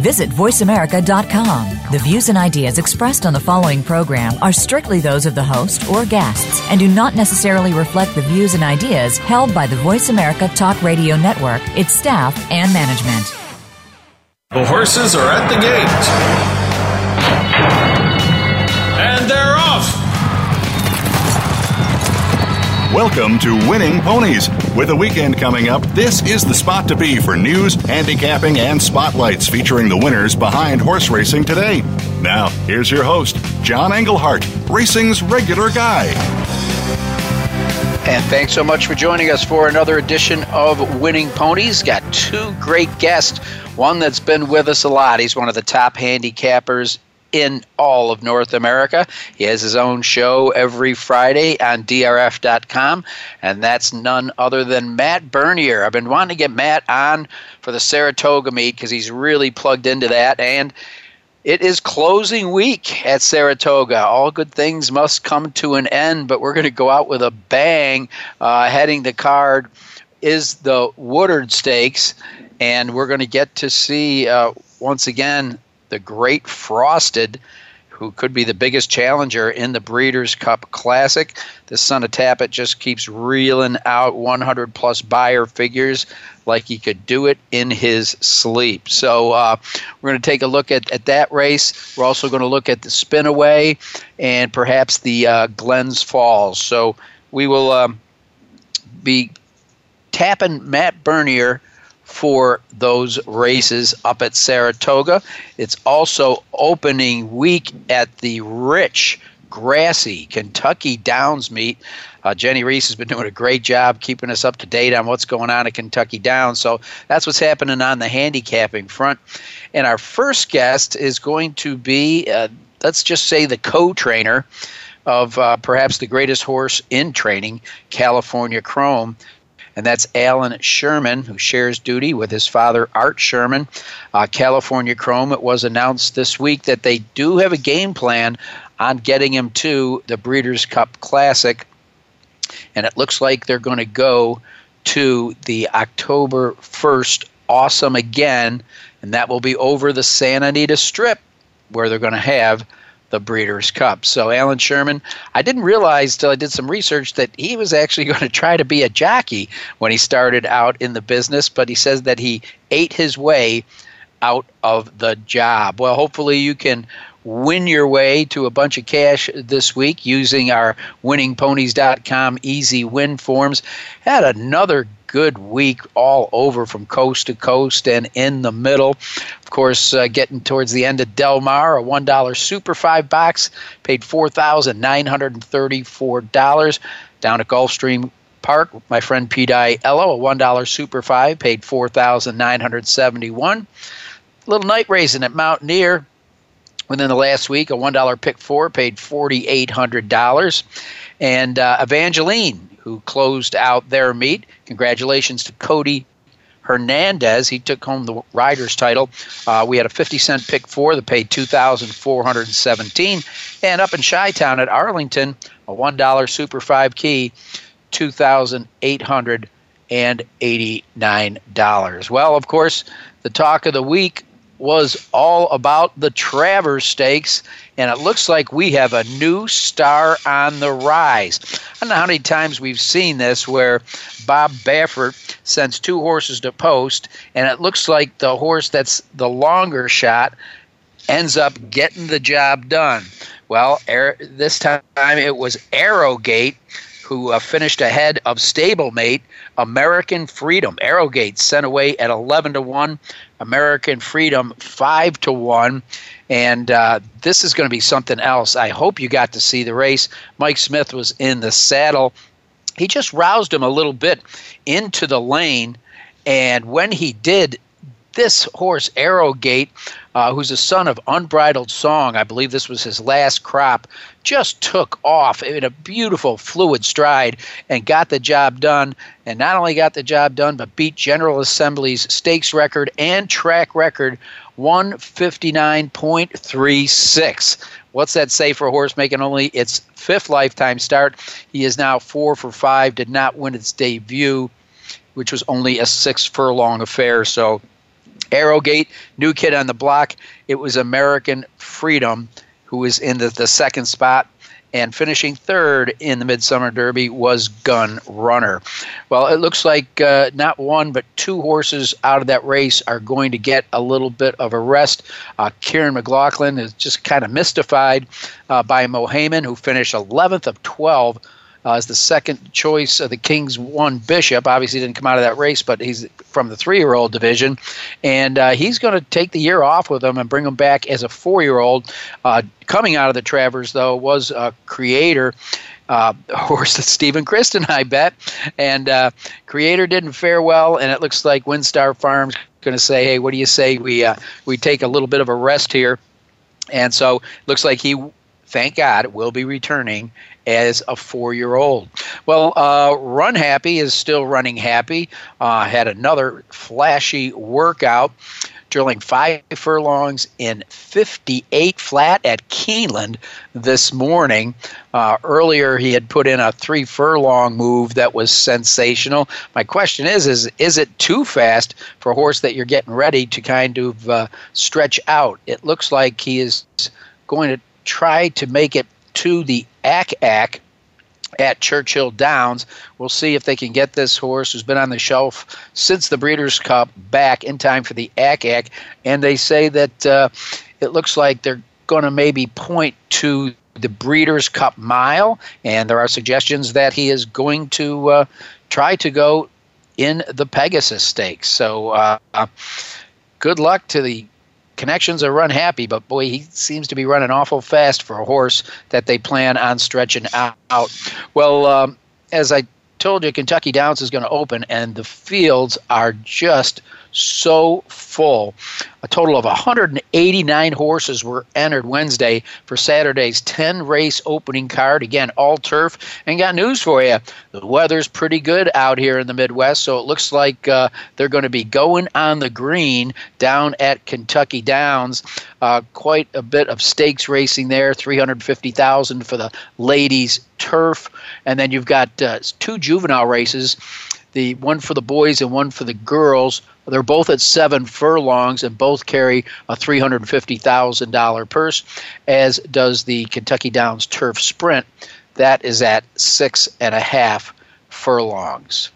Visit VoiceAmerica.com. The views and ideas expressed on the following program are strictly those of the host or guests and do not necessarily reflect the views and ideas held by the Voice America Talk Radio Network, its staff, and management. The horses are at the gate. Welcome to Winning Ponies. With a weekend coming up, this is the spot to be for news, handicapping, and spotlights featuring the winners behind horse racing today. Now, here's your host, John Englehart, racing's regular guy. And thanks so much for joining us for another edition of Winning Ponies. Got two great guests. One that's been with us a lot. He's one of the top handicappers in all of North America. He has his own show every Friday on DRF.com, and that's none other than Matt Bernier. I've been wanting to get Matt on for the Saratoga meet because he's really plugged into that, and it is closing week at Saratoga. All good things must come to an end, but we're going to go out with a bang. Uh, heading the card is the Woodward Stakes, and we're going to get to see uh, once again the great Frosted, who could be the biggest challenger in the Breeders' Cup Classic. The son of Tapit just keeps reeling out 100 plus Beyer figures like he could do it in his sleep. So uh, we're going to take a look at, at that race. We're also going to look at the Spinaway and perhaps the uh, Glens Falls. So we will um, be tapping Matt Bernier for those races up at Saratoga. It's also opening week at the rich, grassy Kentucky Downs meet. Uh, Jenny Reese has been doing a great job keeping us up to date on what's going on at Kentucky Downs. So that's what's happening on the handicapping front. And our first guest is going to be, uh, let's just say, the co trainer of uh, perhaps the greatest horse in training, California Chrome and that's Alan Sherman, who shares duty with his father, Art Sherman. Uh, California Chrome, it was announced this week that they do have a game plan on getting him to the Breeders' Cup Classic, and it looks like they're going to go to the October 1st Awesome Again, and that will be over the Santa Anita Strip, where they're going to have the Breeders' Cup. So, Alan Sherman, I didn't realize till I did some research that he was actually going to try to be a jockey when he started out in the business, but he says that he ate his way out of the job. Well, hopefully, you can win your way to a bunch of cash this week using our winningponies.com easy win forms. Had another good week all over from coast to coast and in the middle. Of course, uh, getting towards the end of Del Mar, a $1 Super 5 box paid $4,934. Down at Gulfstream Park, my friend Pete Ello, a $1 Super 5 paid $4,971. Little night raising at Mountaineer, within the last week. A $1 pick four paid $4,800. And uh, Evangeline, who closed out their meet. Congratulations to Cody Hernandez. He took home the Riders title. Uh, we had a 50 cent pick four that paid 2417 And up in Chi Town at Arlington, a $1 Super 5 key, $2,889. Well, of course, the talk of the week was all about the Travers Stakes, and it looks like we have a new star on the rise. I don't know how many times we've seen this where Bob Baffert sends two horses to post, and it looks like the horse that's the longer shot ends up getting the job done. Well, this time it was Arrogate who uh, finished ahead of stablemate American Freedom. Arrogate sent away at 11 to 1, American Freedom 5 to 1. And uh, this is going to be something else. I hope you got to see the race. Mike Smith was in the saddle. He just roused him a little bit into the lane. And when he did, this horse, Arrogate, uh, who's a son of Unbridled Song, I believe this was his last crop, just took off in a beautiful, fluid stride and got the job done. And not only got the job done, but beat General Assembly's stakes record and track record 159.36. What's that say for a horse making only its fifth lifetime start? He is now four for five, did not win its debut, which was only a six furlong affair. So, Arrogate, new kid on the block. It was American Freedom who was in the, the second spot and finishing third in the Midsummer Derby was Gun Runner. Well, it looks like uh, not one but two horses out of that race are going to get a little bit of a rest. Uh, Kiaran McLaughlin is just kind of mystified uh, by Mohaymen, who finished 11th of 12 uh, as the second choice of the Kings One Bishop. Obviously, didn't come out of that race, but he's from the three-year-old division, and uh, he's going to take the year off with him and bring him back as a four-year-old. Uh, coming out of the Travers, though, was a creator. Uh, horse that Stephen Kristen, I bet. And uh, Creator didn't fare well, and it looks like WinStar Farms going to say, "Hey, what do you say we uh, we take a little bit of a rest here?" And so looks like he, thank God, will be returning as a four year old. Well, uh, Runhappy is still running happy. Uh, had another flashy workout, drilling five furlongs in 58 flat at Keeneland this morning. Uh, earlier, he had put in a three furlong move that was sensational. My question is, is is it too fast for a horse that you're getting ready to kind of uh, stretch out? It looks like he is going to try to make it to the Ack Ack at Churchill Downs. We'll see if they can get this horse who's been on the shelf since the Breeders' Cup back in time for the Ack Ack. And they say that uh, it looks like they're going to maybe point to the Breeders' Cup Mile, and there are suggestions that he is going to uh, try to go in the Pegasus Stakes. So, uh, good luck to the connections are run happy, but boy, he seems to be running awful fast for a horse that they plan on stretching out. Well, um, as I told you, Kentucky Downs is going to open, and the fields are just so full. A total of 189 horses were entered Wednesday for Saturday's 10 race opening card. Again, all turf. And got news for you the weather's pretty good out here in the Midwest, so it looks like uh, they're going to be going on the green down at Kentucky Downs. Uh, quite a bit of stakes racing there 350,000 for the ladies turf. And then you've got uh, two juvenile races the one for the boys and one for the girls they're both at seven furlongs and both carry a $350,000 purse, as does the Kentucky Downs Turf Sprint. That is at six and a half furlongs.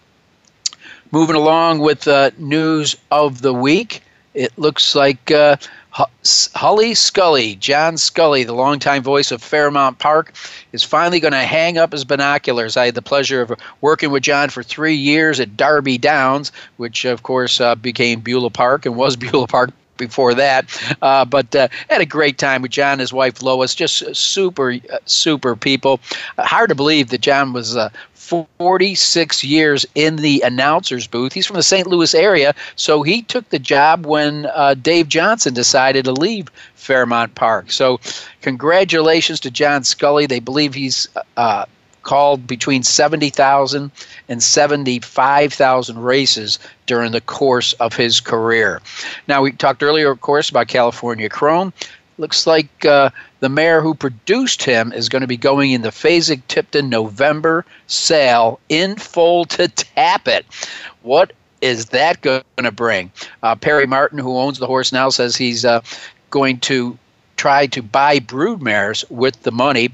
Moving along with the news of the week, it looks like uh, Holly Scully, John Scully, the longtime voice of Fairmount Park, is finally going to hang up his binoculars. I had the pleasure of working with John for three years at Derby Downs, which of course uh, became Beulah Park and was Beulah Park before that. Uh, but uh, had a great time with John and his wife Lois. Just super, uh, super people. Uh, hard to believe that John was uh, 46 years in the announcer's booth. He's from the St. Louis area, so he took the job when uh, Dave Johnson decided to leave Fairmount Park. So, congratulations to John Scully. They believe he's uh, called between 70,000 and 75,000 races during the course of his career. Now, we talked earlier, of course, about California Chrome. Looks like uh, the mare who produced him is going to be going in the Fasig Tipton November sale in full to Tapit. What is that going to bring? Uh, Perry Martin, who owns the horse now, says he's uh, going to try to buy brood mares with the money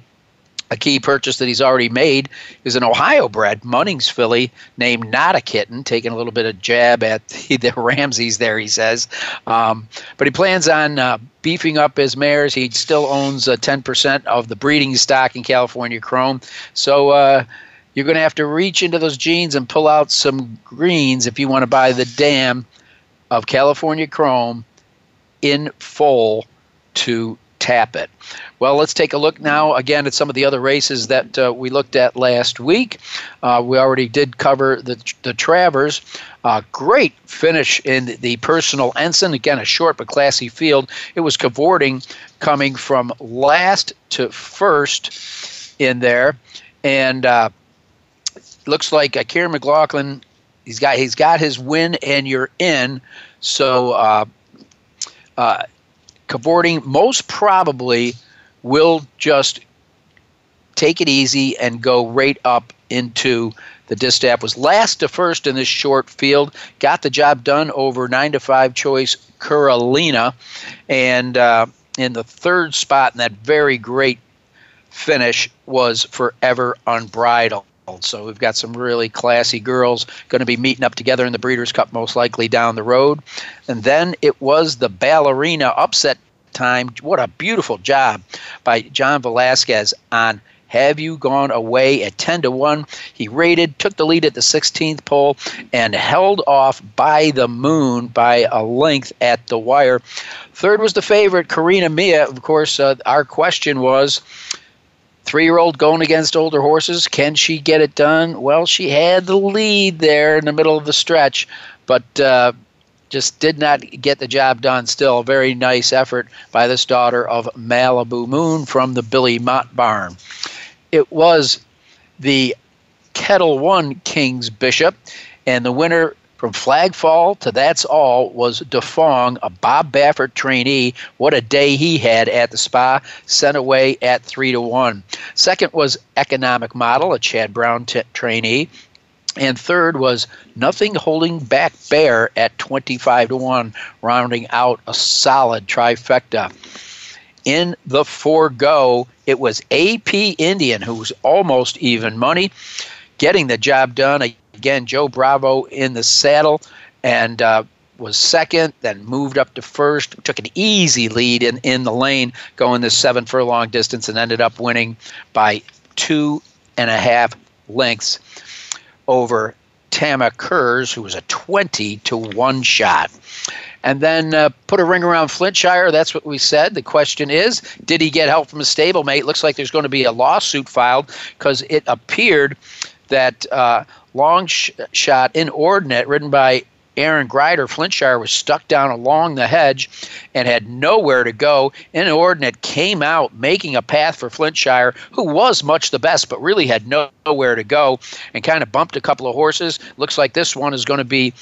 a key purchase that he's already made is an Ohio bred Munnings filly named Not a Kitten, taking a little bit of jab at the, the Ramses there, he says. Um, but he plans on uh, beefing up his mares. He still owns uh, 10% of the breeding stock in California Chrome. So, uh, you're going to have to reach into those genes and pull out some greens if you want to buy the dam of California Chrome in full to Tapit. Well, let's take a look now again at some of the other races that uh, we looked at last week. Uh, we already did cover the, the Travers. Uh, great finish in the personal ensign. Again, a short but classy field. It was cavorting coming from last to first in there. And uh, looks like uh, Kiaran McLaughlin, he's got, he's got his win and you're in. So uh, uh, cavorting most probably will just take it easy and go right up into the distaff was last to first in this short field. Got the job done over 9 to 5 choice carolina and uh, in the third spot in that very great finish was forever unbridled so we've got some really classy girls going to be meeting up together in the Breeders' Cup most likely down the road. And then it was the ballerina upset time. What a beautiful job by John Velasquez on have you gone away at 10 to 1? He rated, took the lead at the 16th pole, and held off by the moon by a length at the wire. Third was the favorite, Carina Mia. Of course, uh, our question was three year old going against older horses. Can she get it done? Well, she had the lead there in the middle of the stretch, but. Uh, just did not get the job done. Still, very nice effort by this daughter of Malibu Moon from the Billy Mott barn. It was the Ketel One King's Bishop, and the winner from Flag Fall to That's All was Drefong, a Bob Baffert trainee. What a day he had at the spa, sent away at 3 to 1. Second was Economic Model, a Chad Brown t- trainee. And third was Nothing Holding Back Bear at 25 to 1, rounding out a solid trifecta. In the forego, it was AP Indian, who was almost even money, getting the job done. Again, Joe Bravo in the saddle and uh, was second, then moved up to first, took an easy lead in, in the lane, going this seven furlong distance, and ended up winning by two and a half lengths over Tamarkuz, who was a 20 to 1 shot. And then uh, put a ring around Flintshire. That's what we said. The question is, did he get help from a stablemate? Looks like there's going to be a lawsuit filed because it appeared that uh, long sh- shot inordinate, written by Aaron Gryder, Flintshire was stuck down along the hedge and had nowhere to go. Inordinate came out making a path for Flintshire, who was much the best, but really had no, nowhere to go and kind of bumped a couple of horses. Looks like this one is going to be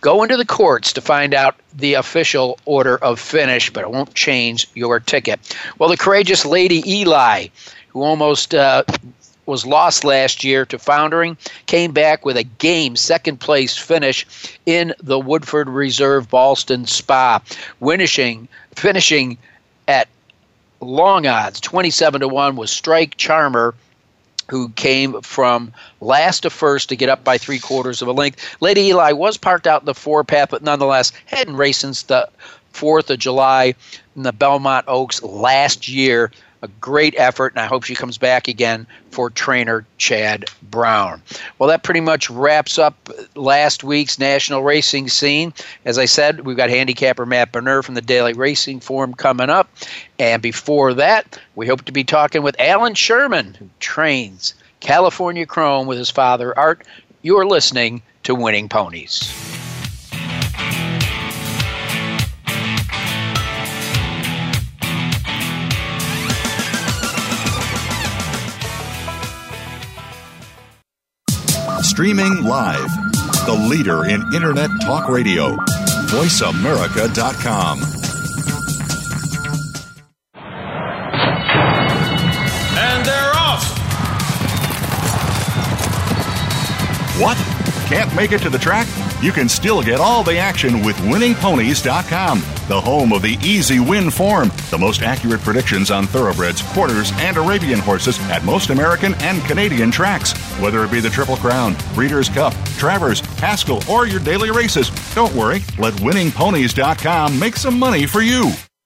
going to the courts to find out the official order of finish, but it won't change your ticket. Well, the courageous Lady Eli, who almost uh, was lost last year to Foundering, came back with a game second place finish in the Woodford Reserve Ballston Spa, finishing finishing at long odds 27 to 1 was Strike Charmer who came from last to first to get up by three quarters of a length. Lady Eli was parked out in the four path, but nonetheless hadn't raced since the 4th of July in the Belmont Oaks last year a great effort, and I hope she comes back again for trainer Chad Brown. Well, that pretty much wraps up last week's national racing scene. As I said, we've got handicapper Matt Bernier from the Daily Racing Form coming up. And before that, we hope to be talking with Alan Sherman, who trains California Chrome with his father, Art. You're listening to Winning Ponies. Streaming live. The leader in Internet talk radio. VoiceAmerica.com. And they're off. What? Can't make it to the track? You can still get all the action with winningponies.com, the home of the easy win form, the most accurate predictions on thoroughbreds, quarters, and Arabian horses at most American and Canadian tracks. Whether it be the Triple Crown, Breeders' Cup, Travers, Haskell, or your daily races, don't worry, let winningponies.com make some money for you.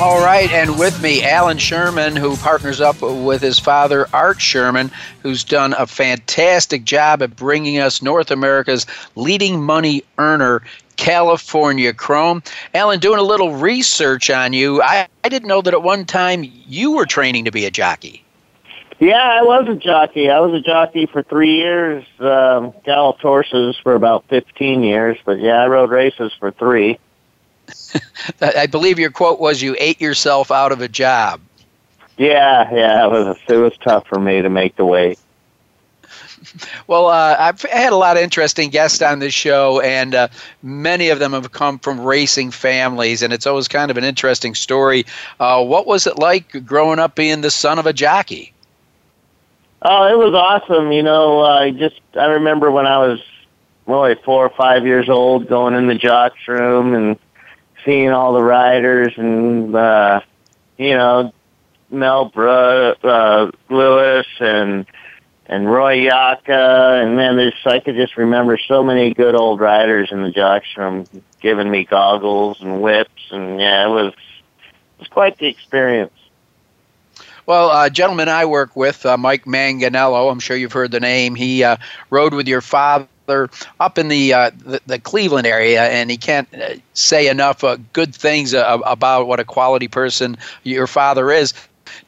All right, and with me, Alan Sherman, who partners up with his father, Art Sherman, who's done a fantastic job at bringing us North America's leading money earner, California Chrome. Alan, doing a little research on you, I, I didn't know that at one time you were training to be a jockey. Yeah, I was a jockey. I was a jockey for three years. Um, galloped horses for about fifteen years, but yeah, I rode races for three. I believe your quote was, "You ate yourself out of a job." Yeah, yeah, it was it was tough for me to make the weight. Well, uh, I've had a lot of interesting guests on this show, and uh, many of them have come from racing families, and it's always kind of an interesting story. Uh, what was it like growing up being the son of a jockey? Oh, it was awesome. You know, I just I remember when I was really four or five years old, going in the jocks room and seeing all the riders and uh, you know Mel Bru- uh, Lewis and and Roy Yaka, and then there's I could just remember so many good old riders in the jocks room giving me goggles and whips, and yeah, it was it was quite the experience. Well, uh, gentleman I work with, uh, Mike Manganello, I'm sure you've heard the name. He uh, rode with your father up in the, uh, the, the Cleveland area, and he can't uh, say enough uh, good things uh, about what a quality person your father is.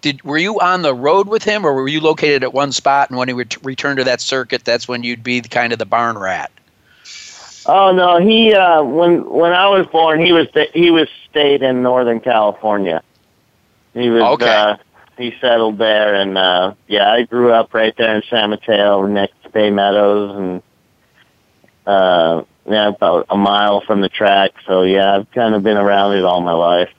Did were you on the road with him, or were you located at one spot? And when he ret- returned to that circuit, that's when you'd be kind of the barn rat. Oh no, he uh when when I was born, he was he was stayed in Northern California. He was Okay. uh he settled there and uh yeah, I grew up right there in San Mateo next to Bay Meadows and uh yeah, about a mile from the track. So yeah, I've kind of been around it all my life.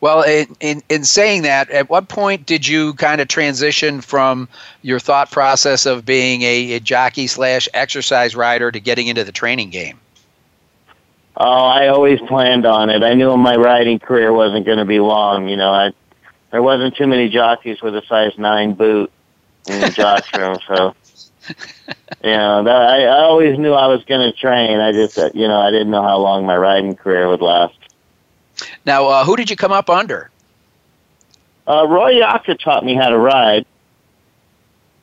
Well, in, in, in saying that, at what point did you kind of transition from your thought process of being a, a jockey slash exercise rider to getting into the training game? Oh, I always planned on it. I knew my riding career wasn't going to be long. You know, I there wasn't too many jockeys with a size nine boot in the jocks room, so you know, that, I, I always knew I was going to train. I just, uh, you know, I didn't know how long my riding career would last. Now, uh, who did you come up under? Uh, Roy Yaka taught me how to ride,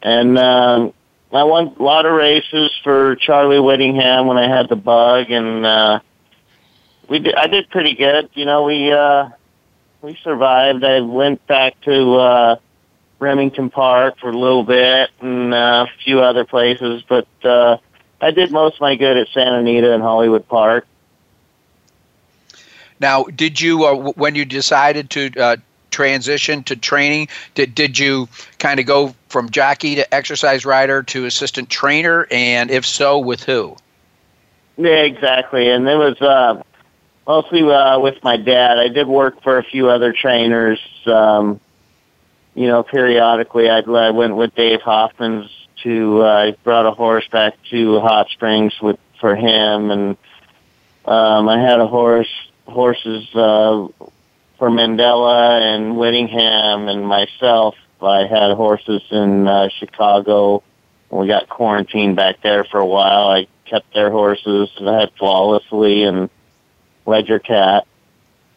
and um, I won a lot of races for Charlie Whittingham when I had the bug, and uh, we did, I did pretty good. You know, we uh, we survived. I went back to uh, Remington Park for a little bit and uh, a few other places, but uh, I did most of my good at Santa Anita and Hollywood Park. Now, did you, uh, when you decided to uh, transition to training, did, did you kind of go from jockey to exercise rider to assistant trainer? And if so, with who? Yeah, exactly. And it was uh, mostly uh, with my dad. I did work for a few other trainers. Um, you know, periodically I'd, I went with Dave Hofmans to, uh, I brought a horse back to Hot Springs with, for him. And um, I had a horse, horses uh, for Mandella and Whittingham and myself. I had horses in uh, Chicago we got quarantined back there for a while. I kept their horses. I had Flawlessly and Ledger Cat,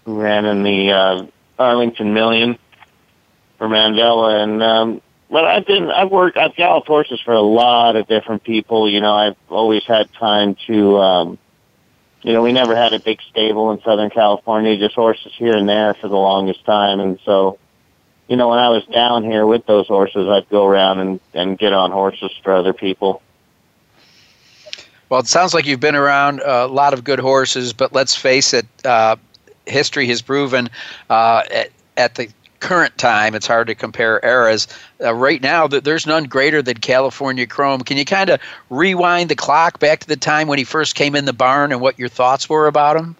who ran in the uh, Arlington Million for Mandella. And um, but I've been I've worked I've galloped horses for a lot of different people. You know, I've always had time to. um you know, we never had a big stable in Southern California, just horses here and there for the longest time. And so, you know, when I was down here with those horses, I'd go around and, and get on horses for other people. Well, it sounds like you've been around a lot of good horses, but let's face it, uh, history has proven uh, at, at, the current time, it's hard to compare eras. Uh, right now, there's none greater than California Chrome. Can you kind of rewind the clock back to the time when he first came in the barn and what your thoughts were about him?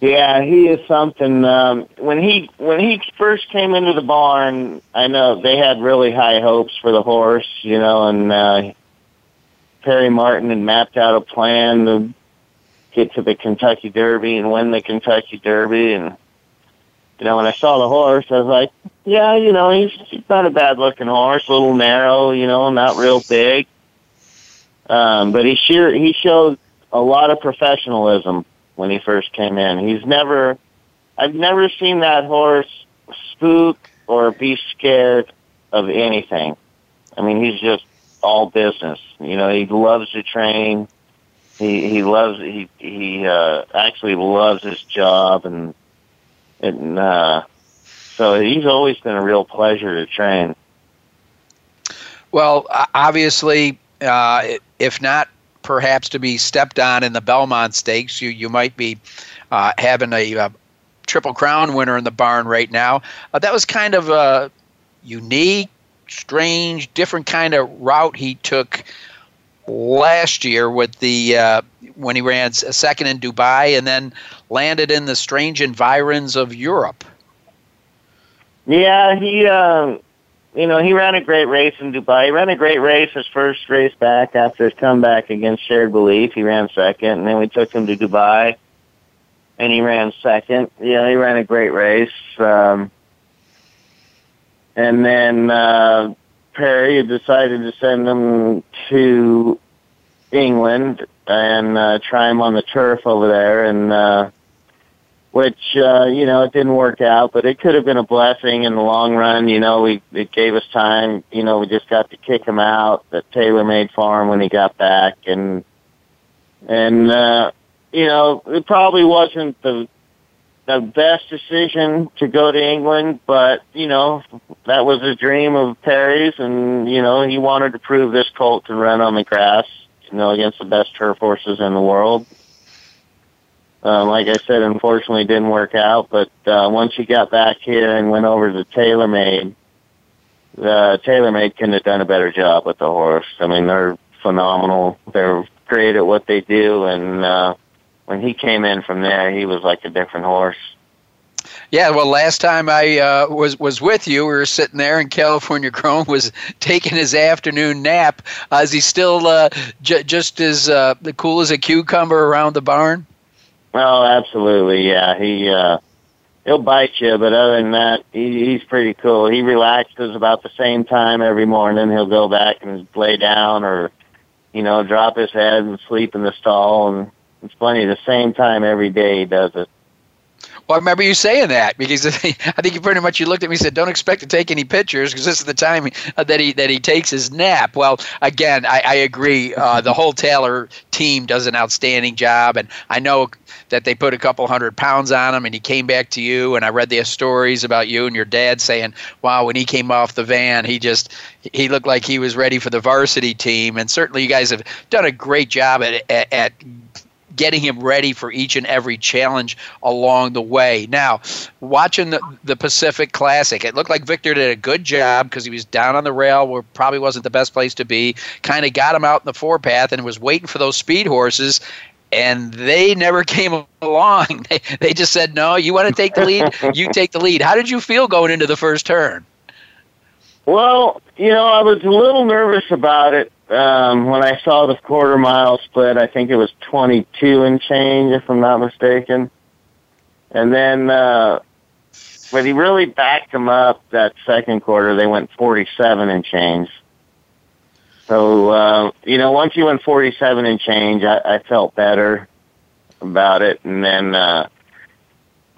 Yeah, he is something. Um, when he when he first came into the barn, I know they had really high hopes for the horse, you know, and uh, Perry Martin had mapped out a plan to get to the Kentucky Derby and win the Kentucky Derby, and you know, when I saw the horse, I was like, yeah, you know, he's, he's not a bad looking horse, a little narrow, you know, not real big. Um, but he sure, he showed a lot of professionalism when he first came in. He's never, I've never seen that horse spook or be scared of anything. I mean, he's just all business. You know, he loves to train. He he loves he he uh, actually loves his job and and uh, so he's always been a real pleasure to train. Well, obviously, uh, if not perhaps to be stepped on in the Belmont Stakes, you you might be uh, having a, a, Triple Crown winner in the barn right now. Uh, that was kind of a unique, strange, different kind of route he took last year with the uh, when he ran second in Dubai and then landed in the strange environs of Europe. Yeah, he uh, you know he ran a great race in Dubai. He ran a great race his first race back after his comeback against Shared Belief. He ran second, and then we took him to Dubai, and he ran second. Yeah, he ran a great race. Um, and then uh, Perry had decided to send him to England and uh, try him on the turf over there, and uh, which uh, you know it didn't work out, but it could have been a blessing in the long run. You know, we it gave us time. You know, we just got to kick him out at TaylorMade Farm when he got back, and and uh, you know it probably wasn't the the best decision to go to England, but you know that was a dream of Perry's, and you know he wanted to prove this colt could run on the grass, you know, against the best turf horses in the world. Um, like I said, unfortunately, didn't work out. But uh, once he got back here and went over to TaylorMade, uh, TaylorMade couldn't have done a better job with the horse. I mean, they're phenomenal. They're great at what they do, and uh, when he came in from there, he was like a different horse. Yeah, well, last time I uh, was was with you, we were sitting there, and California Chrome was taking his afternoon nap. Uh, is he still uh, j- just as uh, cool as a cucumber around the barn? Oh, absolutely. Yeah, he uh, he'll bite you, but other than that, he, he's pretty cool. He relaxes about the same time every morning. He'll go back and lay down, or you know, drop his head and sleep in the stall, and it's funny, the same time every day he does it. Well, I remember you saying that because I think you pretty much you looked at me and said, "Don't expect to take any pictures because this is the time that he that he takes his nap." Well, again, I, I agree. Uh, the whole Taylor team does an outstanding job, and I know that they put a couple hundred pounds on him, and he came back to you. And I read the stories about you and your dad saying, "Wow, when he came off the van, he just he looked like he was ready for the varsity team." And certainly, you guys have done a great job at, at, at getting him ready for each and every challenge along the way. Now, watching the, the Pacific Classic, it looked like Victor did a good job because he was down on the rail where probably wasn't the best place to be. Kind of got him out in the forepath and was waiting for those speed horses. And they never came along. They, they just said, no, you want to take the lead? You take the lead. How did you feel going into the first turn? Well, you know, I was a little nervous about it um, when I saw the quarter mile split, I think it was 22 and change, if I'm not mistaken. And then, uh, but he really backed them up that second quarter. They went 47 and change. So uh, you know, once he went 47 and change, I, I felt better about it. And then uh,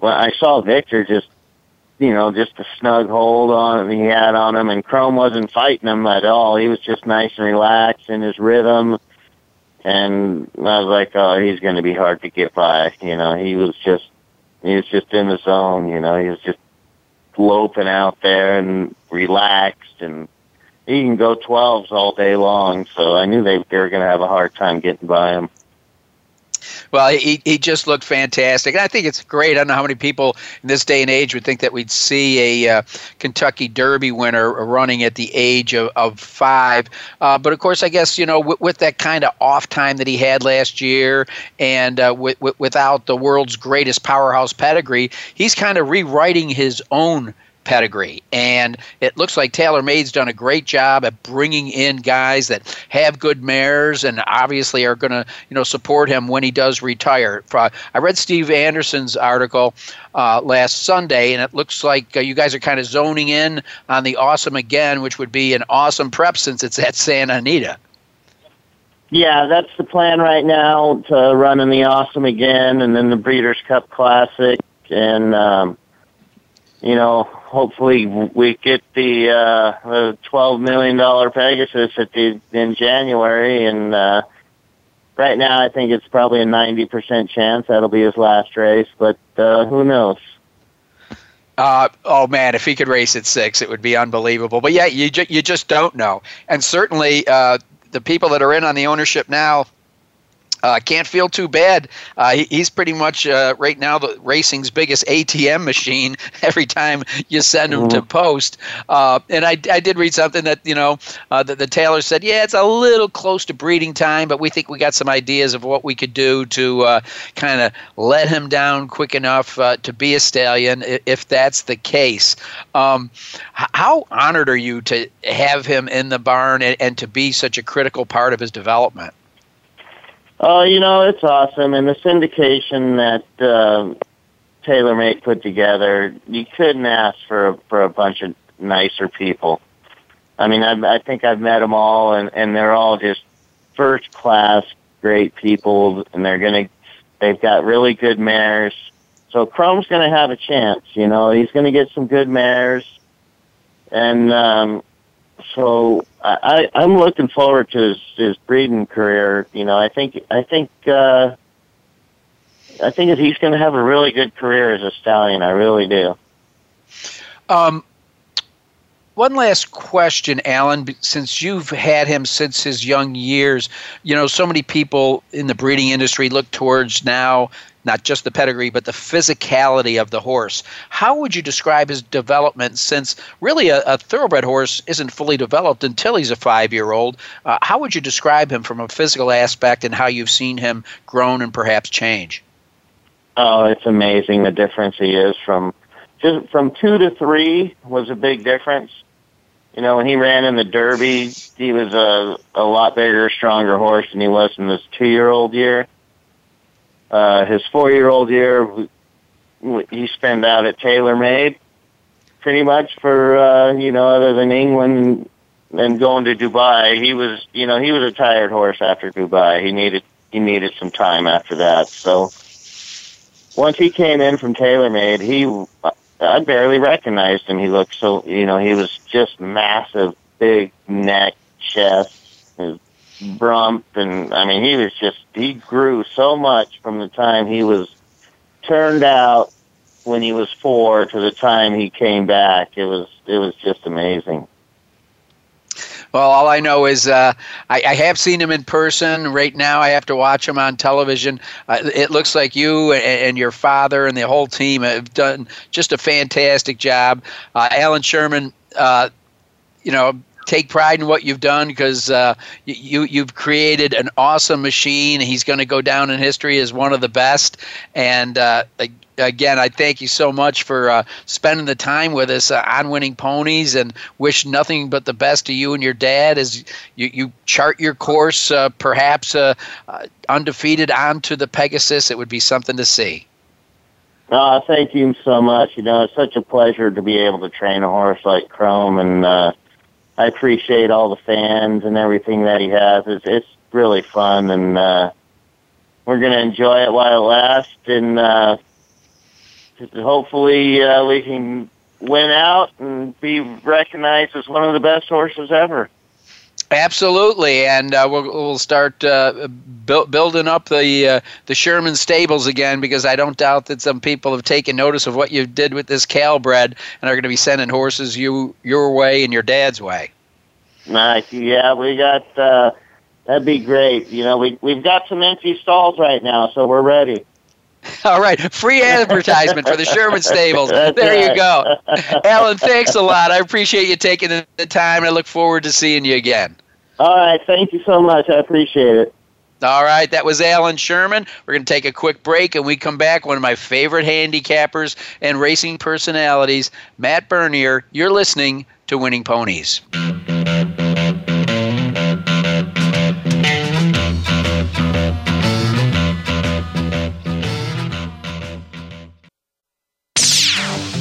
well, I saw Victor just you know, just a snug hold on he had on him, and Chrome wasn't fighting him at all. He was just nice and relaxed in his rhythm, and I was like, oh, he's going to be hard to get by. You know, he was just he was just in the zone. You know, he was just loping out there and relaxed, and he can go twelves all day long. So I knew they, they were going to have a hard time getting by him. Well, he, he just looked fantastic. And I think it's great. I don't know how many people in this day and age would think that we'd see a uh, Kentucky Derby winner running at the age of, of five. Uh, but of course, I guess, you know, with, that kind of off time that he had last year and uh, with, with, without the world's greatest powerhouse pedigree, he's kind of rewriting his own pedigree. And it looks like Taylor TaylorMade's done a great job at bringing in guys that have good mares and obviously are going to, you know, support him when he does retire. I read Steve Andersen's article uh, last Sunday, and it looks like uh, you guys are kind of zoning in on the Awesome again, which would be an awesome prep since it's at Santa Anita. Yeah, that's the plan right now to run in the Awesome again, and then the Breeders' Cup Classic, and um, you know, hopefully we get the uh, the twelve million dollar Pegasus at the in January, and uh, right now I think it's probably a ninety percent chance that'll be his last race, but uh, who knows? Uh, oh man, if he could race at six, it would be unbelievable. But yeah, you ju- you just don't know, and certainly uh, the people that are in on the ownership now uh, can't feel too bad. Uh, he, he's pretty much uh, right now the racing's biggest ATM machine. Every time you send him mm-hmm. to post, uh, and I, I did read something that you know uh, that the Taylor said, yeah, it's a little close to breeding time, but we think we got some ideas of what we could do to uh, kind of let him down quick enough to be a stallion, if that's the case. Um, how honored are you to have him in the barn and, and to be such a critical part of his development? Oh, you know, it's awesome. And the syndication that uh, TaylorMade put together, you couldn't ask for for a bunch of nicer people. I mean, I, I think I've met them all, and and they're all just first class, great people, and they're gonna, they've got really good mares. So Chrome's gonna have a chance. You know, he's gonna get some good mares, and um, so I, I'm looking forward to his, his breeding career. You know, I think I think uh, I think that he's going to have a really good career as a stallion. I really do. Um, one last question, Alan. Since you've had him since his young years, you know so many people in the breeding industry look towards now not just the pedigree, but the physicality of the horse. How would you describe his development since really a, a thoroughbred horse isn't fully developed until he's a five year old? Uh, how would you describe him from a physical aspect and how you've seen him grown and perhaps change? Oh, it's amazing the difference he is from just from two to three was a big difference. You know, when he ran in the Derby, he was a a lot bigger, stronger horse than he was in this two year old year. Uh, his four-year-old year, he spent out at TaylorMade, pretty much for uh, you know, other than England and going to Dubai. He was, you know, he was a tired horse after Dubai. He needed he needed some time after that. So once he came in from TaylorMade, he I barely recognized him. He looked so, you know, he was just massive, big neck, chest, Brump, and I mean, he was just he grew so much from the time he was turned out when he was four to the time he came back. It was it was just amazing. Well, all I know is uh, I, I, have seen him in person. Right now, I have to watch him on television. Uh, it looks like you and, and, your father and the whole team have done just a fantastic job. Uh, Alan Sherman, uh, you know, take pride in what you've done because uh, you you've created an awesome machine. He's going to go down in history as one of the best. And uh, again, I thank you so much for uh, spending the time with us uh, on Winning Ponies, and wish nothing but the best to you and your dad as you, you chart your course, uh, perhaps uh, undefeated onto the Pegasus. It would be something to see. Oh, thank you so much. You know, it's such a pleasure to be able to train a horse like Chrome and I appreciate all the fans and everything that he has. It's, it's really fun, and uh, we're to enjoy it while it lasts, and uh, hopefully uh, we can win out and be recognized as one of the best horses ever. Absolutely, and uh, we'll we'll start uh, bu- building up the uh, the Sherman stables again because I don't doubt that some people have taken notice of what you did with this Calbred and are going to be sending horses you your way and your dad's way. Nice, yeah, we got uh, that'd be great. You know, we we've got some empty stalls right now, so we're ready. All right, free advertisement for the Sherman Stables. That's there you go. Alan, thanks a lot. I appreciate you taking the time. I look forward to seeing you again. All right, thank you so much. I appreciate it. All right, that was Alan Sherman. We're going to take a quick break, and we come back. One of my favorite handicappers and racing personalities, Matt Bernier. You're listening to Winning Ponies.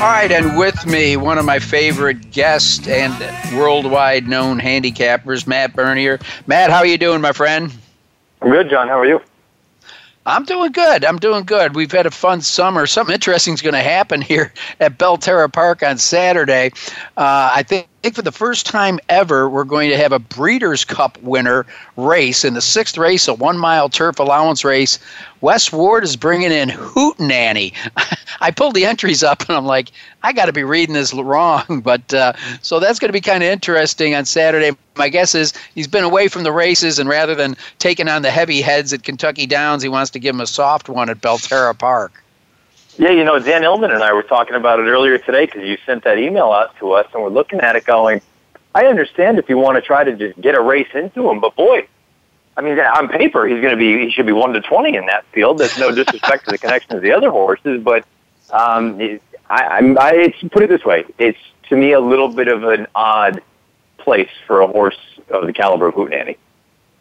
All right, and with me, one of my favorite guests and worldwide known handicappers, Matt Bernier. Matt, how are you doing, my friend? I'm good, John. How are you? I'm doing good. I'm doing good. We've had a fun summer. Something interesting is going to happen here at Belterra Park on Saturday. Uh, I think, think for the first time ever, we're going to have a Breeders' Cup winner race in the sixth race, a one mile turf allowance race. Wes Ward is bringing in Hootenanny. I pulled the entries up and I'm like, I got to be reading this wrong. But uh, so that's going to be kind of interesting on Saturday. My guess is he's been away from the races, and rather than taking on the heavy heads at Kentucky Downs, he wants to give him a soft one at Belterra Park. Yeah, you know, Dan Illman and I were talking about it earlier today because you sent that email out to us, and we're looking at it going, I understand if you want to try to just get a race into him, but boy, I mean, on paper, he's going to be, he should be 1 to 20 in that field. There's no disrespect to the connection of the other horses, but um, I, I'm, I, it's, put it this way, it's to me a little bit of an odd place for a horse of the caliber of Hootenanny.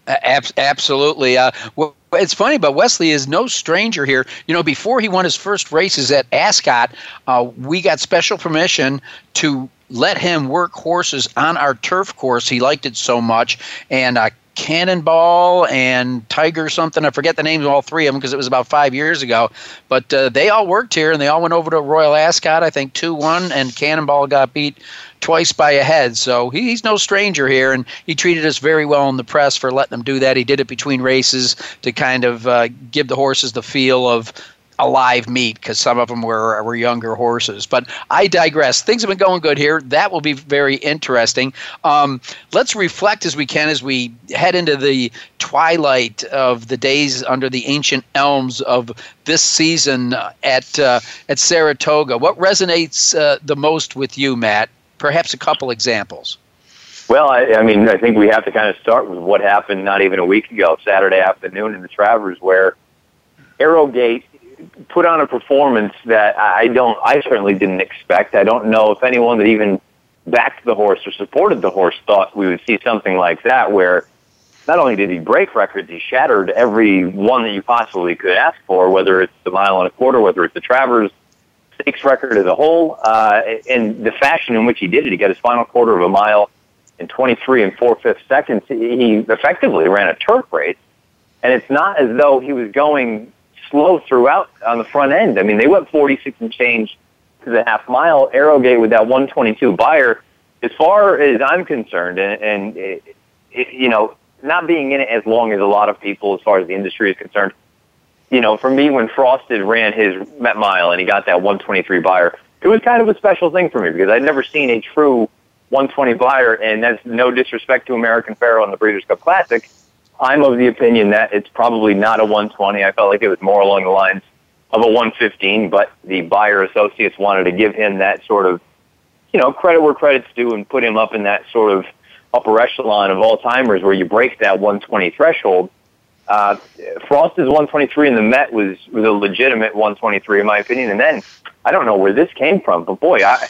Ab- absolutely. Uh, well, it's funny, but Wesley is no stranger here. You know, before he won his first races at Ascot, uh, we got special permission to let him work horses on our turf course. He liked it so much, and uh, Cannonball and Tiger something. I forget the names of all three of them because it was about five years ago. But uh, they all worked here and they all went over to Royal Ascot, I think 2 1, and Cannonball got beat twice by a head. So he, he's no stranger here, and he treated us very well in the press for letting them do that. He did it between races to kind of uh, give the horses the feel of a live meet because some of them were were younger horses. But I digress. Things have been going good here. That will be very interesting. Um, let's reflect as we can as we head into the twilight of the days under the ancient elms of this season at uh, at Saratoga. What resonates uh, the most with you, Matt? Perhaps a couple examples. Well, I, I mean, I think we have to kind of start with what happened not even a week ago, Saturday afternoon in the Travers, where Arrogate put on a performance that I don't, I certainly didn't expect. I don't know if anyone that even backed the horse or supported the horse thought we would see something like that, where not only did he break records, he shattered every one that you possibly could ask for, whether it's the mile and a quarter, whether it's the Travers stakes record as a whole, uh, and the fashion in which he did it. He got his final quarter of a mile in 23 and 4 fifths seconds. He effectively ran a turf race, and it's not as though he was going slow throughout on the front end. I mean, they went 46 and change to the half mile. Arrogate with that 122 Beyer, as far as I'm concerned, and, and it, it, you know, not being in it as long as a lot of people, as far as the industry is concerned. You know, for me, when Frosted ran his Met Mile and he got that 123 Beyer, it was kind of a special thing for me because I'd never seen a true 120 Beyer, and that's no disrespect to American Pharoah and the Breeders' Cup Classic. I'm of the opinion that it's probably not a 120. I felt like it was more along the lines of a 115, but the Beyer associates wanted to give him that sort of, you know, credit where credit's due and put him up in that sort of upper echelon of all timers where you break that 120 threshold. Uh, Frost's 123 in the Met was, was a legitimate 123 in my opinion. And then I don't know where this came from, but boy, I,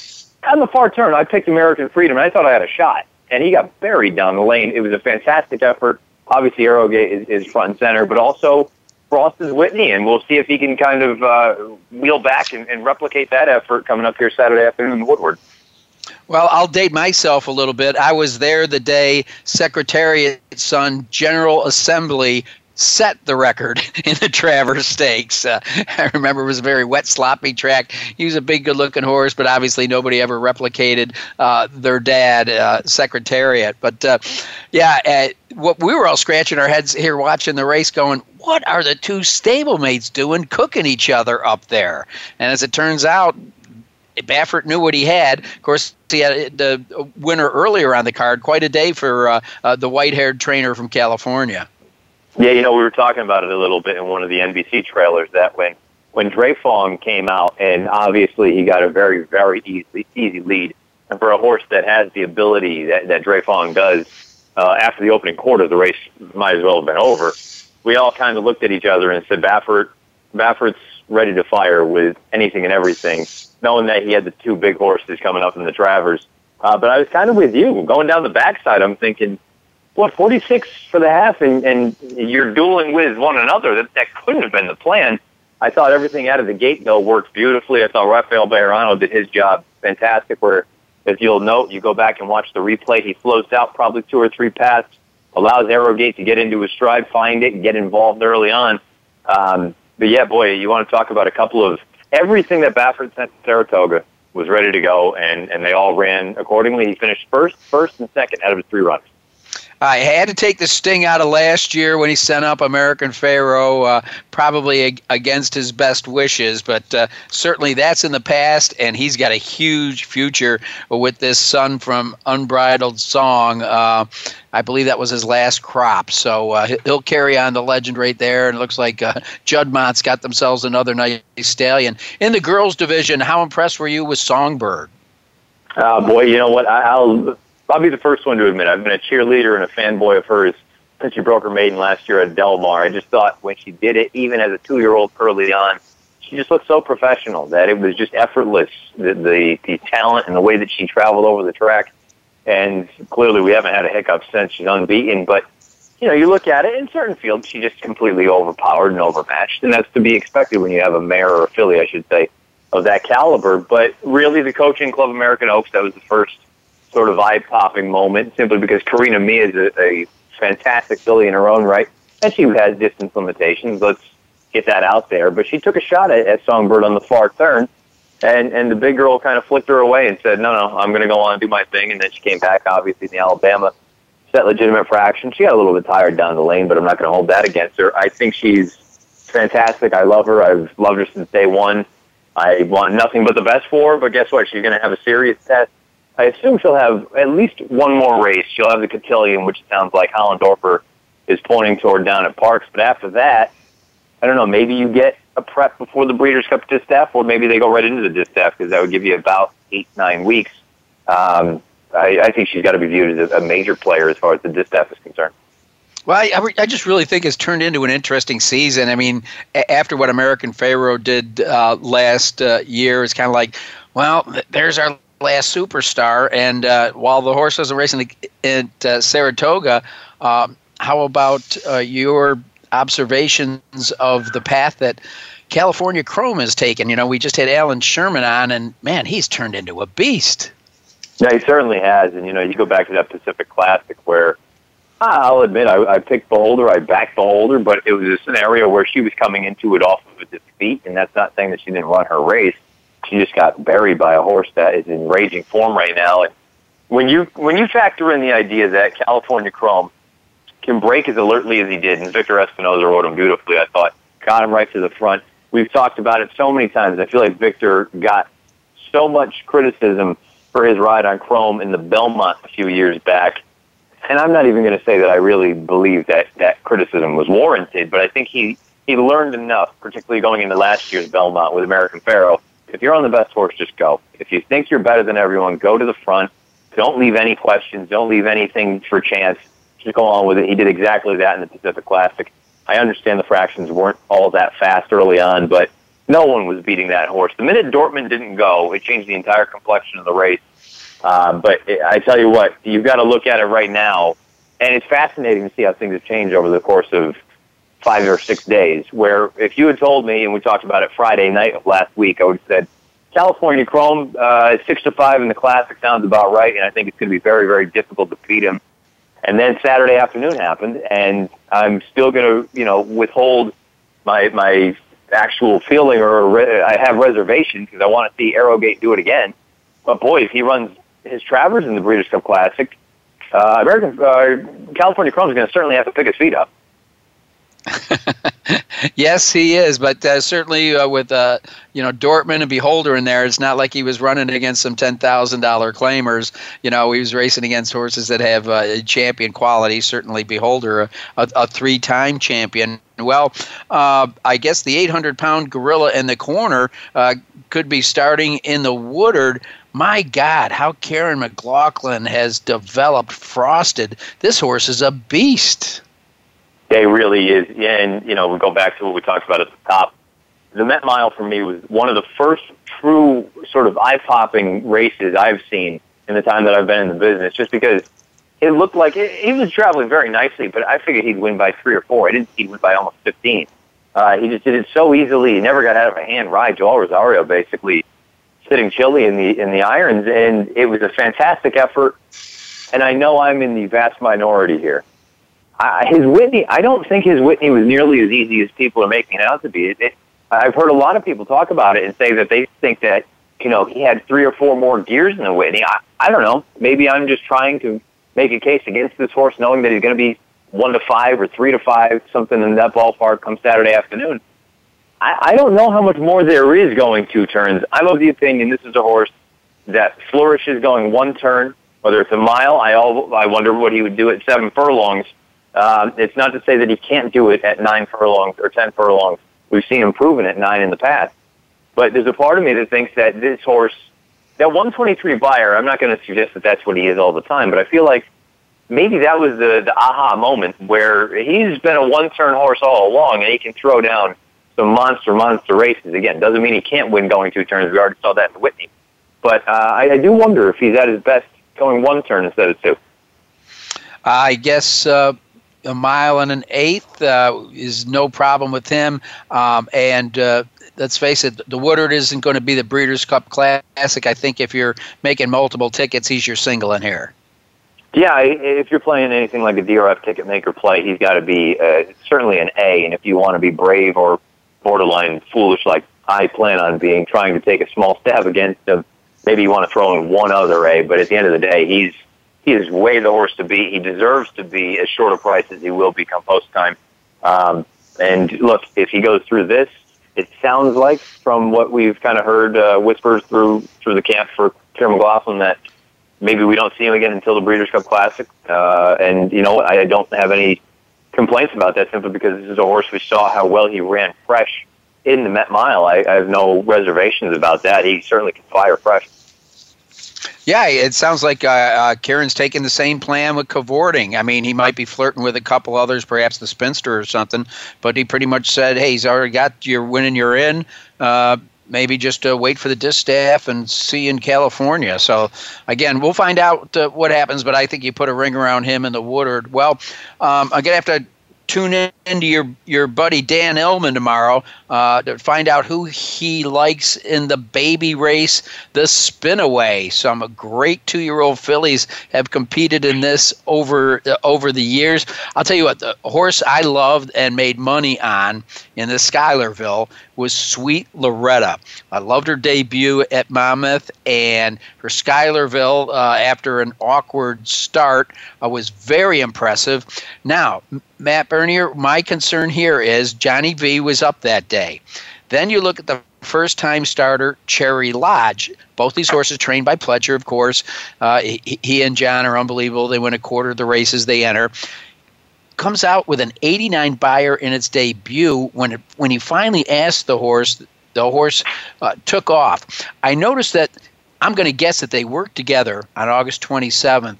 on the far turn, I picked American Freedom and I thought I had a shot. And he got buried down the lane. It was a fantastic effort. Obviously, Arrogate is, is front and center, but also Frosted's Whitney, and we'll see if he can kind of uh, wheel back and, and replicate that effort coming up here Saturday afternoon in Woodward. Well, I'll date myself a little bit. I was there the day Secretariat's son General Assembly set the record in the Travers Stakes. Uh, I remember it was a very wet, sloppy track. He was a big, good-looking horse, but obviously nobody ever replicated uh, their dad, uh, Secretariat. But uh, yeah, uh, what we were all scratching our heads here watching the race, going, "What are the two stablemates doing, cooking each other up there?" And as it turns out, Baffert knew what he had. Of course, he had the winner earlier on the card. Quite a day for uh, uh, the white-haired trainer from California. Yeah, you know, we were talking about it a little bit in one of the NBC trailers that when when Drefong came out, and obviously he got a very very easy easy lead, and for a horse that has the ability that that Drefong does, uh, after the opening quarter, the race might as well have been over. We all kind of looked at each other and said, Baffert, Baffert's ready to fire with anything and everything, knowing that he had the two big horses coming up in the Travers. Uh, but I was kind of with you. Going down the backside, I'm thinking, what, 46 for the half, and, and you're dueling with one another. That, that couldn't have been the plan. I thought everything out of the gate, though, worked beautifully. I thought Rafael Bejarano did his job fantastic, where, as you'll note, you go back and watch the replay, he floats out probably two or three paths, allows Arrogate to get into his stride, find it, and get involved early on. Um, but yeah, boy, you want to talk about a couple of everything that Baffert sent to Saratoga was ready to go, and, and they all ran accordingly. He finished first, first, and second out of his three runs. I had to take the sting out of last year when he sent up American Pharoah, uh, probably ag- against his best wishes, but uh, certainly that's in the past, and he's got a huge future with this son from Unbridled Song. Uh, I believe that was his last crop, so uh, he'll carry on the legend right there. And it looks like uh, Juddmonte's got themselves another nice stallion. In the girls' division, how impressed were you with Songbird? Uh, boy, you know what? I, I'll I'll be the first one to admit I've been a cheerleader and a fanboy of hers since she broke her maiden last year at Del Mar. I just thought when she did it, even as a two-year-old early on, she just looked so professional that it was just effortless. The, the the talent and the way that she traveled over the track, and clearly we haven't had a hiccup since she's unbeaten. But you know, you look at it in certain fields, she just completely overpowered and overmatched, and that's to be expected when you have a mare or a filly, I should say, of that caliber. But really, the coaching Club American Oaks that was the first sort of eye-popping moment simply because Carina Mia is a, a fantastic filly in her own right, and she has distance limitations. Let's get that out there. But she took a shot at, at Songbird on the far turn, and and the big girl kind of flicked her away and said, "No, no, I'm going to go on and do my thing." And then she came back, obviously, in the Alabama set legitimate fraction. She got a little bit tired down the lane, but I'm not going to hold that against her. I think she's fantastic. I love her. I've loved her since day one. I want nothing but the best for her, but guess what? She's going to have a serious test. I assume she'll have at least one more race. She'll have the Cotillion, which sounds like Hollendorfer is pointing toward down at Parks. But after that, I don't know, maybe you get a prep before the Breeders' Cup Distaff, or maybe they go right into the Distaff because that would give you about eight, nine weeks. Um, I, I think she's got to be viewed as a major player as far as the Distaff is concerned. Well, I, I just really think it's turned into an interesting season. I mean, after what American Pharoah did uh, last uh, year, it's kind of like, well, there's our last superstar. And uh, while the horse wasn't racing at uh, Saratoga, um, how about uh, your observations of the path that California Chrome has taken? You know, we just had Alan Sherman on, and man, he's turned into a beast. Yeah, he certainly has. And, you know, you go back to that Pacific Classic where I'll admit I, I picked Beholder, I backed Beholder, but it was a scenario where she was coming into it off of a defeat, and that's not saying that she didn't run her race. She just got buried by a horse that is in raging form right now. And when you when you factor in the idea that California Chrome can break as alertly as he did, and Victor Espinoza rode him beautifully, I thought got him right to the front. We've talked about it so many times. I feel like Victor got so much criticism for his ride on Chrome in the Belmont a few years back. And I'm not even going to say that I really believe that that criticism was warranted, but I think he, he learned enough, particularly going into last year's Belmont with American Pharoah. If you're on the best horse, just go. If you think you're better than everyone, go to the front. Don't leave any questions. Don't leave anything for chance. Just go on with it. He did exactly that in the Pacific Classic. I understand the fractions weren't all that fast early on, but no one was beating that horse. The minute Dortmund didn't go, it changed the entire complexion of the race. Uh, but it, I tell you what, you've got to look at it right now, and it's fascinating to see how things have changed over the course of five or six days. Where if you had told me, and we talked about it Friday night of last week, I would have said California Chrome uh, six to five in the Classic sounds about right, and I think it's going to be very, very difficult to beat him. And then Saturday afternoon happened, and I'm still going to, you know, withhold my my actual feeling or re- I have reservation because I want to see Arrogate do it again. But boy, if he runs his Travers in the Breeders' Cup Classic, uh, American uh, California Chrome is going to certainly have to pick his feet up. yes, he is, but uh, certainly uh, with uh, you know Dortmund and Beholder in there, it's not like he was running against some ten thousand dollar claimers. You know, he was racing against horses that have uh, champion quality. Certainly, Beholder, a, a, three time champion. Well, uh, I guess the 800 pound gorilla in the corner uh, could be starting in the Woodward. My God, how Kiaran McLaughlin has developed Frosted. This horse is a beast. It really is. And, you know, we go back to what we talked about at the top. The Met Mile for me was one of the first true sort of eye popping races I've seen in the time that I've been in the business, just because it looked like it, he was traveling very nicely, but I figured he'd win by three or four. I didn't he'd win by almost 15. Uh, he just did it so easily. He never got out of a hand ride. Joel Rosario basically sitting chilly in the in the irons, and it was a fantastic effort. And I know I'm in the vast minority here. His Whitney, I don't think his Whitney was nearly as easy as people are making it out to be. It, it, I've heard a lot of people talk about it and say that they think that you know he had three or four more gears in the Whitney. I, I don't know. Maybe I'm just trying to make a case against this horse, knowing that he's going to be one to five or three to five, something in that ballpark come Saturday afternoon. I, I don't know how much more there is going two turns. I'm of the opinion this is a horse that flourishes going one turn, whether it's a mile. I all I wonder what he would do at seven furlongs. Um, it's not to say that he can't do it at nine furlongs or ten furlongs. We've seen him proven at nine in the past. But there's a part of me that thinks that this horse, that 123 Beyer, I'm not going to suggest that that's what he is all the time, but I feel like maybe that was the, the aha moment where he's been a one-turn horse all along and he can throw down some monster, monster races. Again, doesn't mean he can't win going two turns. We already saw that in Whitney. But uh, I, I do wonder if he's at his best going one turn instead of two. I guess uh, a mile and an eighth uh, is no problem with him. Um, and uh, let's face it, the Woodward isn't going to be the Breeders' Cup Classic. I think if you're making multiple tickets, he's your single in here. Yeah, if you're playing anything like a DRF ticket maker play, he's got to be uh, certainly an A. And if you want to be brave or borderline foolish, like I plan on being, trying to take a small stab against him, maybe you want to throw in one other A. But at the end of the day, he's he is way the horse to beat. He deserves to be as short a price as he will be come post time. Um, And look, if he goes through this, it sounds like from what we've kind of heard uh, whispers through through the camp for Kiaran McLaughlin that maybe we don't see him again until the Breeders' Cup Classic. Uh, and you know? I don't have any complaints about that simply because this is a horse we saw how well he ran fresh in the Met Mile. I, I have no reservations about that. He certainly can fire fresh. Yeah, it sounds like uh, uh, Kiaran's taking the same plan with cavorting. I mean, he might be flirting with a couple others, perhaps the spinster or something, but he pretty much said, "Hey, he's already got your winning, you're in. Uh, maybe just uh, wait for the distaff and see in California." So, again, we'll find out uh, what happens, but I think you put a ring around him in the Woodward. Well, um, I'm gonna have to tune in to your your buddy Dan Illman tomorrow uh, to find out who he likes in the baby race, the Spinaway. Some great two year old fillies have competed in this over uh, over the years. I'll tell you what, the horse I loved and made money on in the Schuylerville was Sweet Loretta. I loved her debut at Monmouth and her Schuylerville uh, after an awkward start uh, was very impressive. Now, Matt Bernier, my concern here is Johnny V was up that day. Then you look at the first time starter, Cherry Lodge. Both these horses trained by Pletcher, of course. Uh, he, he and John are unbelievable. They win a quarter of the races they enter comes out with an 89 Beyer in its debut when it, when he finally asked the horse the horse uh, took off i noticed that i'm going to guess that they worked together on august 27th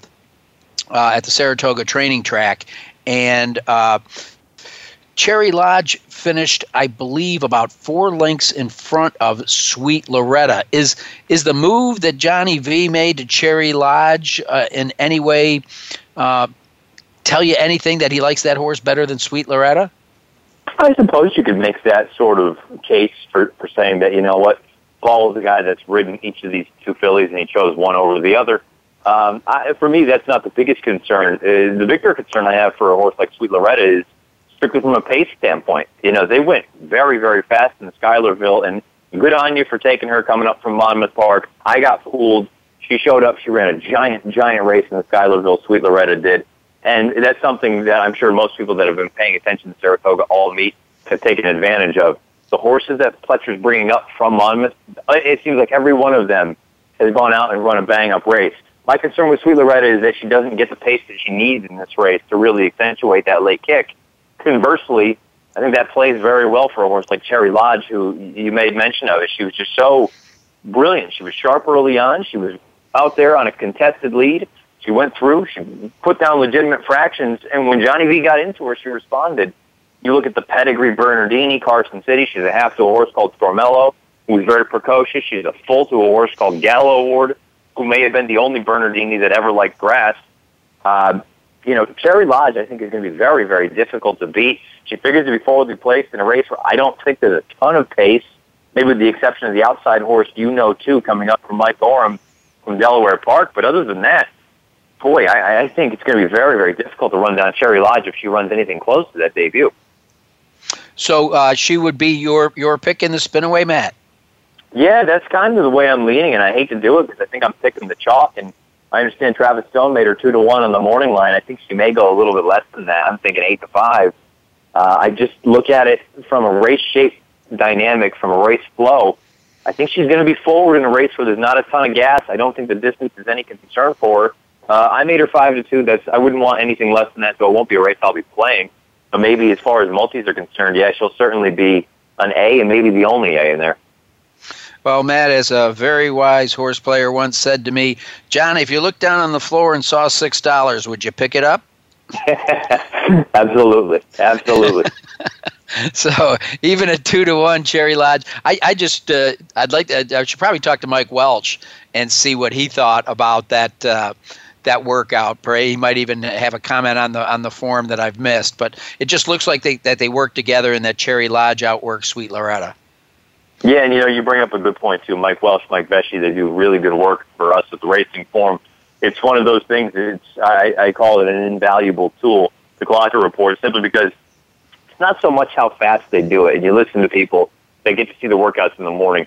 uh, at the saratoga training track and uh, cherry lodge finished i believe about four lengths in front of sweet loretta is is the move that johnny v made to cherry lodge uh, in any way uh, tell you anything that he likes that horse better than Sweet Loretta? I suppose you could make that sort of case for, for saying that, you know what, Paul is the guy that's ridden each of these two fillies and he chose one over the other. Um, I, for me, that's not the biggest concern. Uh, the bigger concern I have for a horse like Sweet Loretta is strictly from a pace standpoint. You know, they went very, very fast in Schuylerville, and good on you for taking her coming up from Monmouth Park. I got fooled. She showed up. She ran a giant, giant race in the Schuylerville. Sweet Loretta did. And that's something that I'm sure most people that have been paying attention to Saratoga all meet have taken advantage of. The horses that Pletcher's bringing up from Monmouth, it seems like every one of them has gone out and run a bang up race. My concern with Sweet Loretta is that she doesn't get the pace that she needs in this race to really accentuate that late kick. Conversely, I think that plays very well for a horse like Cherry Lodge, who you made mention of. She was just so brilliant. She was sharp early on. She was out there on a contested lead. She went through, she put down legitimate fractions, and when Johnny V got into her, she responded. You look at the pedigree Bernardini, Carson City, she's a half to a horse called Stormello, who's very precocious. She's a full to a horse called Gala Award, who may have been the only Bernardini that ever liked grass. Uh, you know, Cherry Lodge, I think, is going to be very, very difficult to beat. She figures to be forwardly placed in a race where I don't think there's a ton of pace, maybe with the exception of the outside horse you know, too, coming up from Mike Oram from Delaware Park. But other than that, boy, I, I think it's going to be very, very difficult to run down Cherry Lodge if she runs anything close to that debut. So uh, she would be your your pick in the spinaway, Matt. Yeah, that's kind of the way I'm leaning, and I hate to do it because I think I'm picking the chalk. And I understand Travis Stone made her two to one on the morning line. I think she may go a little bit less than that. I'm thinking eight to five. Uh, I just look at it from a race shape dynamic, from a race flow. I think she's going to be forward in a race where there's not a ton of gas. I don't think the distance is any concern for her. Uh, I made her five to two. That's I wouldn't want anything less than that, so it won't be a race I'll be playing. But maybe as far as multis are concerned, yeah, she'll certainly be an A and maybe the only A in there. Well, Matt, as a very wise horse player once said to me, John, if you looked down on the floor and saw six dollars, would you pick it up? absolutely, absolutely. so even at two to one, Cherry Lodge. I, I just uh, I'd like to, I should probably talk to Mike Welch and see what he thought about that. Uh, that workout. Pray he might even have a comment on the on the form that I've missed. But it just looks like they that they work together and that Cherry Lodge outworks Sweet Loretta. Yeah, and you know you bring up a good point too. Mike Welsh, Mike Vesci, they do really good work for us with the racing form. It's one of those things. It's I, I call it an invaluable tool, the Clocker Report, simply because it's not so much how fast they do it. And you listen to people, they get to see the workouts in the morning.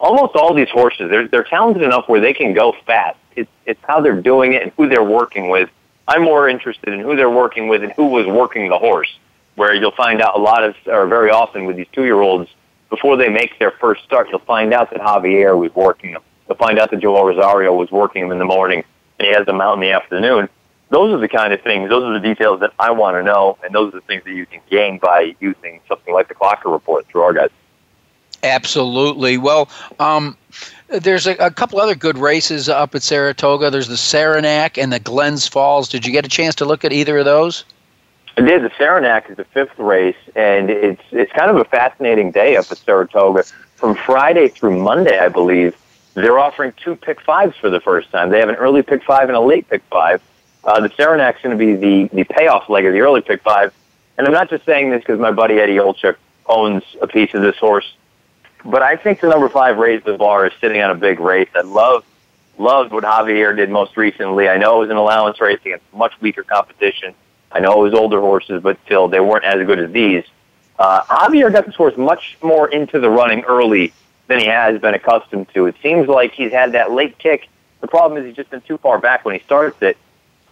Almost all these horses, they're they're talented enough where they can go fast it's it's how they're doing it and who they're working with. I'm more interested in who they're working with and who was working the horse. where you'll find out a lot of, or very often with these two-year-olds, before they make their first start, you'll find out that Javier was working them. You'll find out that Joel Rosario was working them in the morning, and he has them out in the afternoon. Those are the kind of things, those are the details that I want to know, and those are the things that you can gain by using something like the Clocker Report through our guys. Absolutely. Well, um, there's a, a, couple other good races up at Saratoga. There's the Saranac and the Glens Falls. Did you get a chance to look at either of those? I. The Saranac is the fifth race, and it's it's kind of a fascinating day up at Saratoga. From Friday through Monday, I believe, they're offering two pick fives for the first time. They have an early pick five and a late pick five. Uh, the Saranac's going to be the, the payoff leg of the early pick five. And I'm not just saying this because my buddy Eddie Olczyk owns a piece of this horse, but I think the number five Raise the Bar is sitting on a big race. I love loved what Javier did most recently. I know it was an allowance race against much weaker competition. I know it was older horses, but still, they weren't as good as these. Uh, Javier got this horse much more into the running early than he has been accustomed to. It seems like he's had that late kick. The problem is he's just been too far back when he starts it.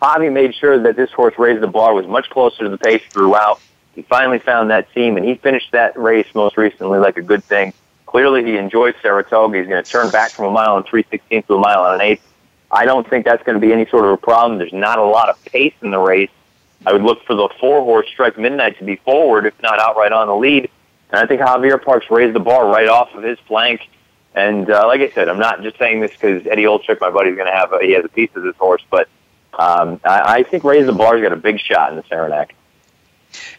Javi made sure that this horse raised the bar was much closer to the pace throughout. He finally found that seam, and he finished that race most recently like a good thing. Clearly, he enjoys Saratoga. He's going to turn back from a mile and three sixteenths to a mile and an eighth. I don't think that's going to be any sort of a problem. There's not a lot of pace in the race. I would look for the four horse Strike Midnight to be forward, if not outright on the lead. And I think Javier Parks raised the bar right off of his flank. And uh, like I said, I'm not just saying this because Eddie Olczyk, my buddy, is going to have a, he has a piece of this horse, but um, I, I think Raise the Bar's got a big shot in the Saranac.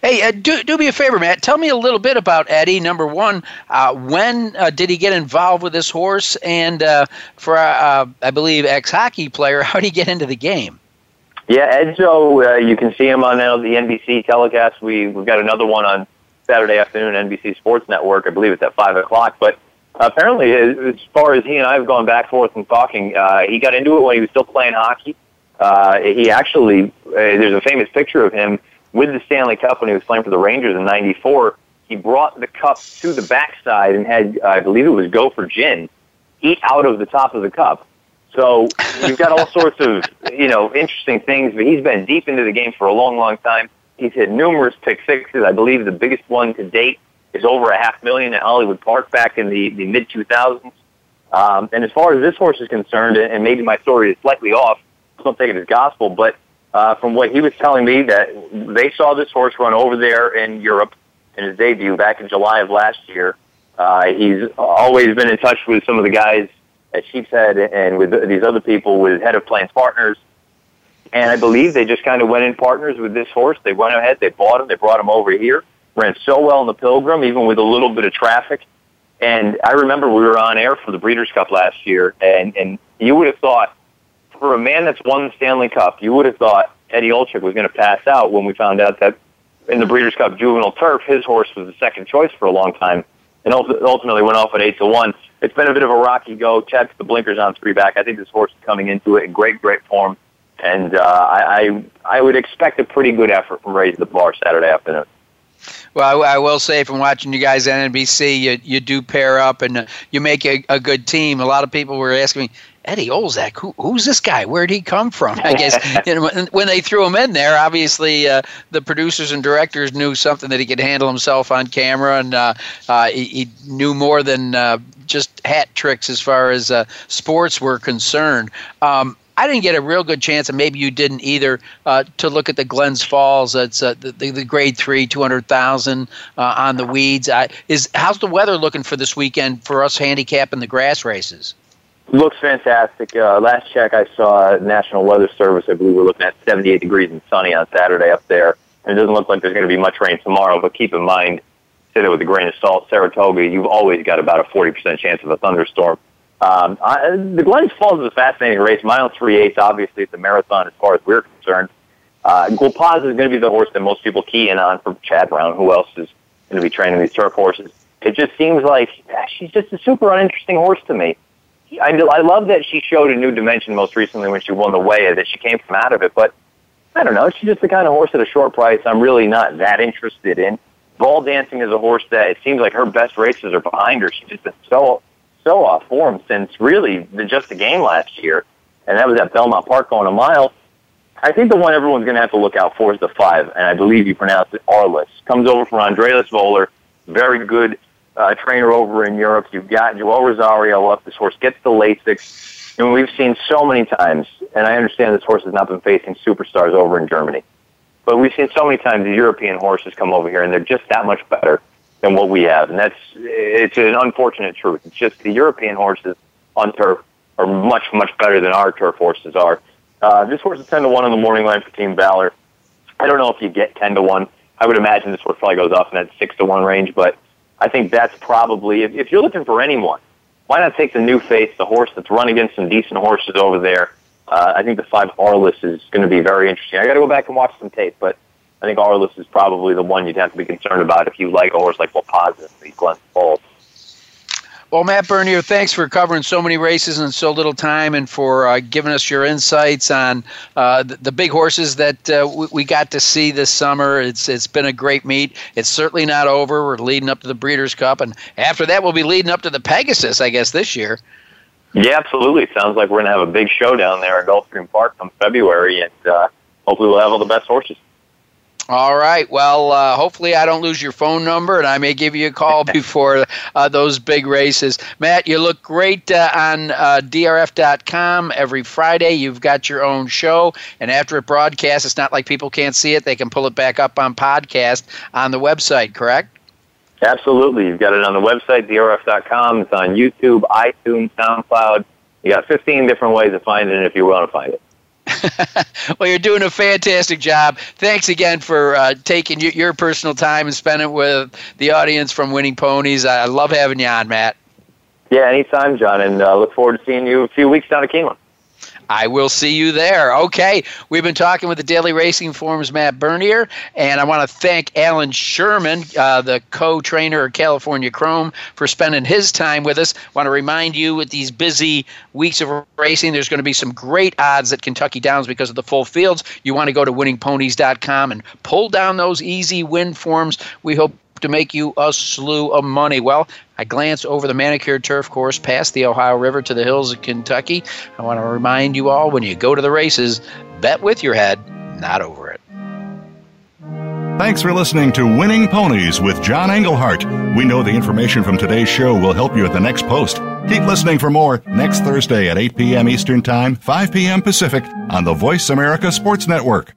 Hey, uh, do, do me a favor, Matt. Tell me a little bit about Eddie. Number one, uh, when uh, did he get involved with this horse? And uh, for, uh, I believe, ex hockey player, how did he get into the game? Yeah, Edzo, uh, you can see him on uh, the NBC telecast. We, we've got another one on Saturday afternoon, NBC Sports Network. I believe it's at 5 o'clock. But apparently, as far as he and I have gone back and forth and talking, uh, he got into it when he was still playing hockey. Uh, he actually, uh, there's a famous picture of him with the Stanley Cup when he was playing for the Rangers in '94. He brought the cup to the backside and had, I believe it was Go for Gin, eat out of the top of the cup. So you've got all sorts of, you know, interesting things. But he's been deep into the game for a long, long time. He's hit numerous pick sixes. I believe the biggest one to date is over a half million at Hollywood Park back in the, the mid 2000s. Um, and as far as this horse is concerned, and maybe my story is slightly off, don't take it as gospel, but uh, from what he was telling me, that they saw this horse run over there in Europe in his debut back in July of last year. Uh, he's always been in touch with some of the guys at Sheepshead and with these other people with Head of Plains Partners. And I believe they just kind of went in partners with this horse. They went ahead, they bought him, they brought him over here, ran so well in the Pilgrim, even with a little bit of traffic. And I remember we were on air for the Breeders' Cup last year, and, and you would have thought for a man that's won the Stanley Cup, you would have thought Eddie Olczyk was going to pass out when we found out that in the Breeders' Cup Juvenile Turf, his horse was the second choice for a long time, and ultimately went off at eight to one. It's been a bit of a rocky go. Chad the blinkers on three back. I think this horse is coming into it in great, great form, and uh, I, I I would expect a pretty good effort from Raise the Bar Saturday afternoon. Well, I, I, will say from watching you guys on NBC, you, you do pair up and uh, you make a, a, good team. A lot of people were asking me, Eddie Olczyk, who, who's this guy? Where'd he come from? I guess you know, when, when, they threw him in there, obviously uh, the producers and directors knew something that he could handle himself on camera, and uh, uh, he, he, knew more than uh, just hat tricks as far as uh, sports were concerned. Um, I didn't get a real good chance, and maybe you didn't either, uh, to look at the Glens Falls. That's uh, the, the, grade three, two hundred thousand uh, on the weeds. is how's the weather looking for this weekend for us handicapping the grass races? Looks fantastic. Uh, last check I saw National Weather Service, I believe we're looking at 78 degrees and sunny on Saturday up there. And it doesn't look like there's going to be much rain tomorrow, but keep in mind, say that with a grain of salt, Saratoga, you've always got about a 40% chance of a thunderstorm. Um, I, the Glens Falls is a fascinating race. Mile three eighths, obviously, it's a marathon as far as we're concerned. Uh, Guapaza is going to be the horse that most people key in on for Chad Brown. Who else is going to be training these turf horses? It just seems like she's just a super uninteresting horse to me. I, I love that she showed a new dimension most recently when she won the Waya, that she came from out of it. But I don't know. She's just the kind of horse at a short price I'm really not that interested in. Ball dancing is a horse that it seems like her best races are behind her. She's just been so so off form since really the, just the game last year, and that was at Belmont Park going a mile. I think the one everyone's going to have to look out for is the five, and I believe you pronounce it Arliss. Comes over from Andreas Wöhler, very good uh, trainer over in Europe. You've got Joel Rosario up. This horse gets the Lasix, and we've seen so many times. And I understand this horse has not been facing superstars over in Germany, but we've seen so many times the European horses come over here, and they're just that much better than what we have. And that's it's an unfortunate truth. It's just the European horses on turf are much much better than our turf horses are. Uh, this horse is 10 to 1 on the morning line for Team Valor. I don't know if you get 10 to 1. I would imagine this horse probably goes off in that 6 to 1 range, but I think that's probably, if, if you're looking for anyone, why not take the new face, the horse that's run against some decent horses over there? Uh, I think the 5 Arliss is going to be very interesting. I got to go back and watch some tape, but I think Arliss is probably the one you'd have to be concerned about if you like a horse like Wapazin, the Glen Falls. Well, Matt Bernier, thanks for covering so many races in so little time and for uh, giving us your insights on uh, the, the, big horses that uh, we, we, got to see this summer. It's It's been a great meet. It's certainly not over. We're leading up to the Breeders' Cup, and after that, we'll be leading up to the Pegasus, I guess, this year. Yeah, absolutely. Sounds like we're going to have a big show down there at Gulfstream Park come February, and uh, hopefully we'll have all the best horses. All right. Well, uh, hopefully I don't lose your phone number, and I may give you a call before uh, those big races. Matt, you look great uh, on uh, DRF.com every Friday. You've got your own show, and after it broadcasts, it's not like people can't see it; they can pull it back up on podcast on the website. Correct? Absolutely. You've got it on the website, DRF.com. It's on YouTube, iTunes, SoundCloud. You got 15 different ways to find it if you want to find it. well, you're doing a fantastic job. Thanks again for uh, taking your, your, personal time and spending it with the audience from Winning Ponies. I love having you on, Matt. Yeah, anytime, John, and uh, look forward to seeing you a few weeks down at Keeneland. I will see you there. Okay, we've been talking with the Daily Racing Form's Matt Bernier, and I want to thank Alan Sherman, uh, the co-trainer of California Chrome, for spending his time with us. Want to remind you, with these busy weeks of racing, there's going to be some great odds at Kentucky Downs because of the full fields. You want to go to winningponies.com and pull down those easy win forms. We hope to make you a slew of money. Well, I glance over the manicured turf course past the Ohio River to the hills of Kentucky. I want to remind you all when you go to the races, bet with your head, not over it. Thanks for listening to Winning Ponies with John Englehart. We know the information from today's show will help you at the next post. Keep listening for more next Thursday at 8 p.m. Eastern Time, 5 p.m. Pacific on the Voice America Sports Network.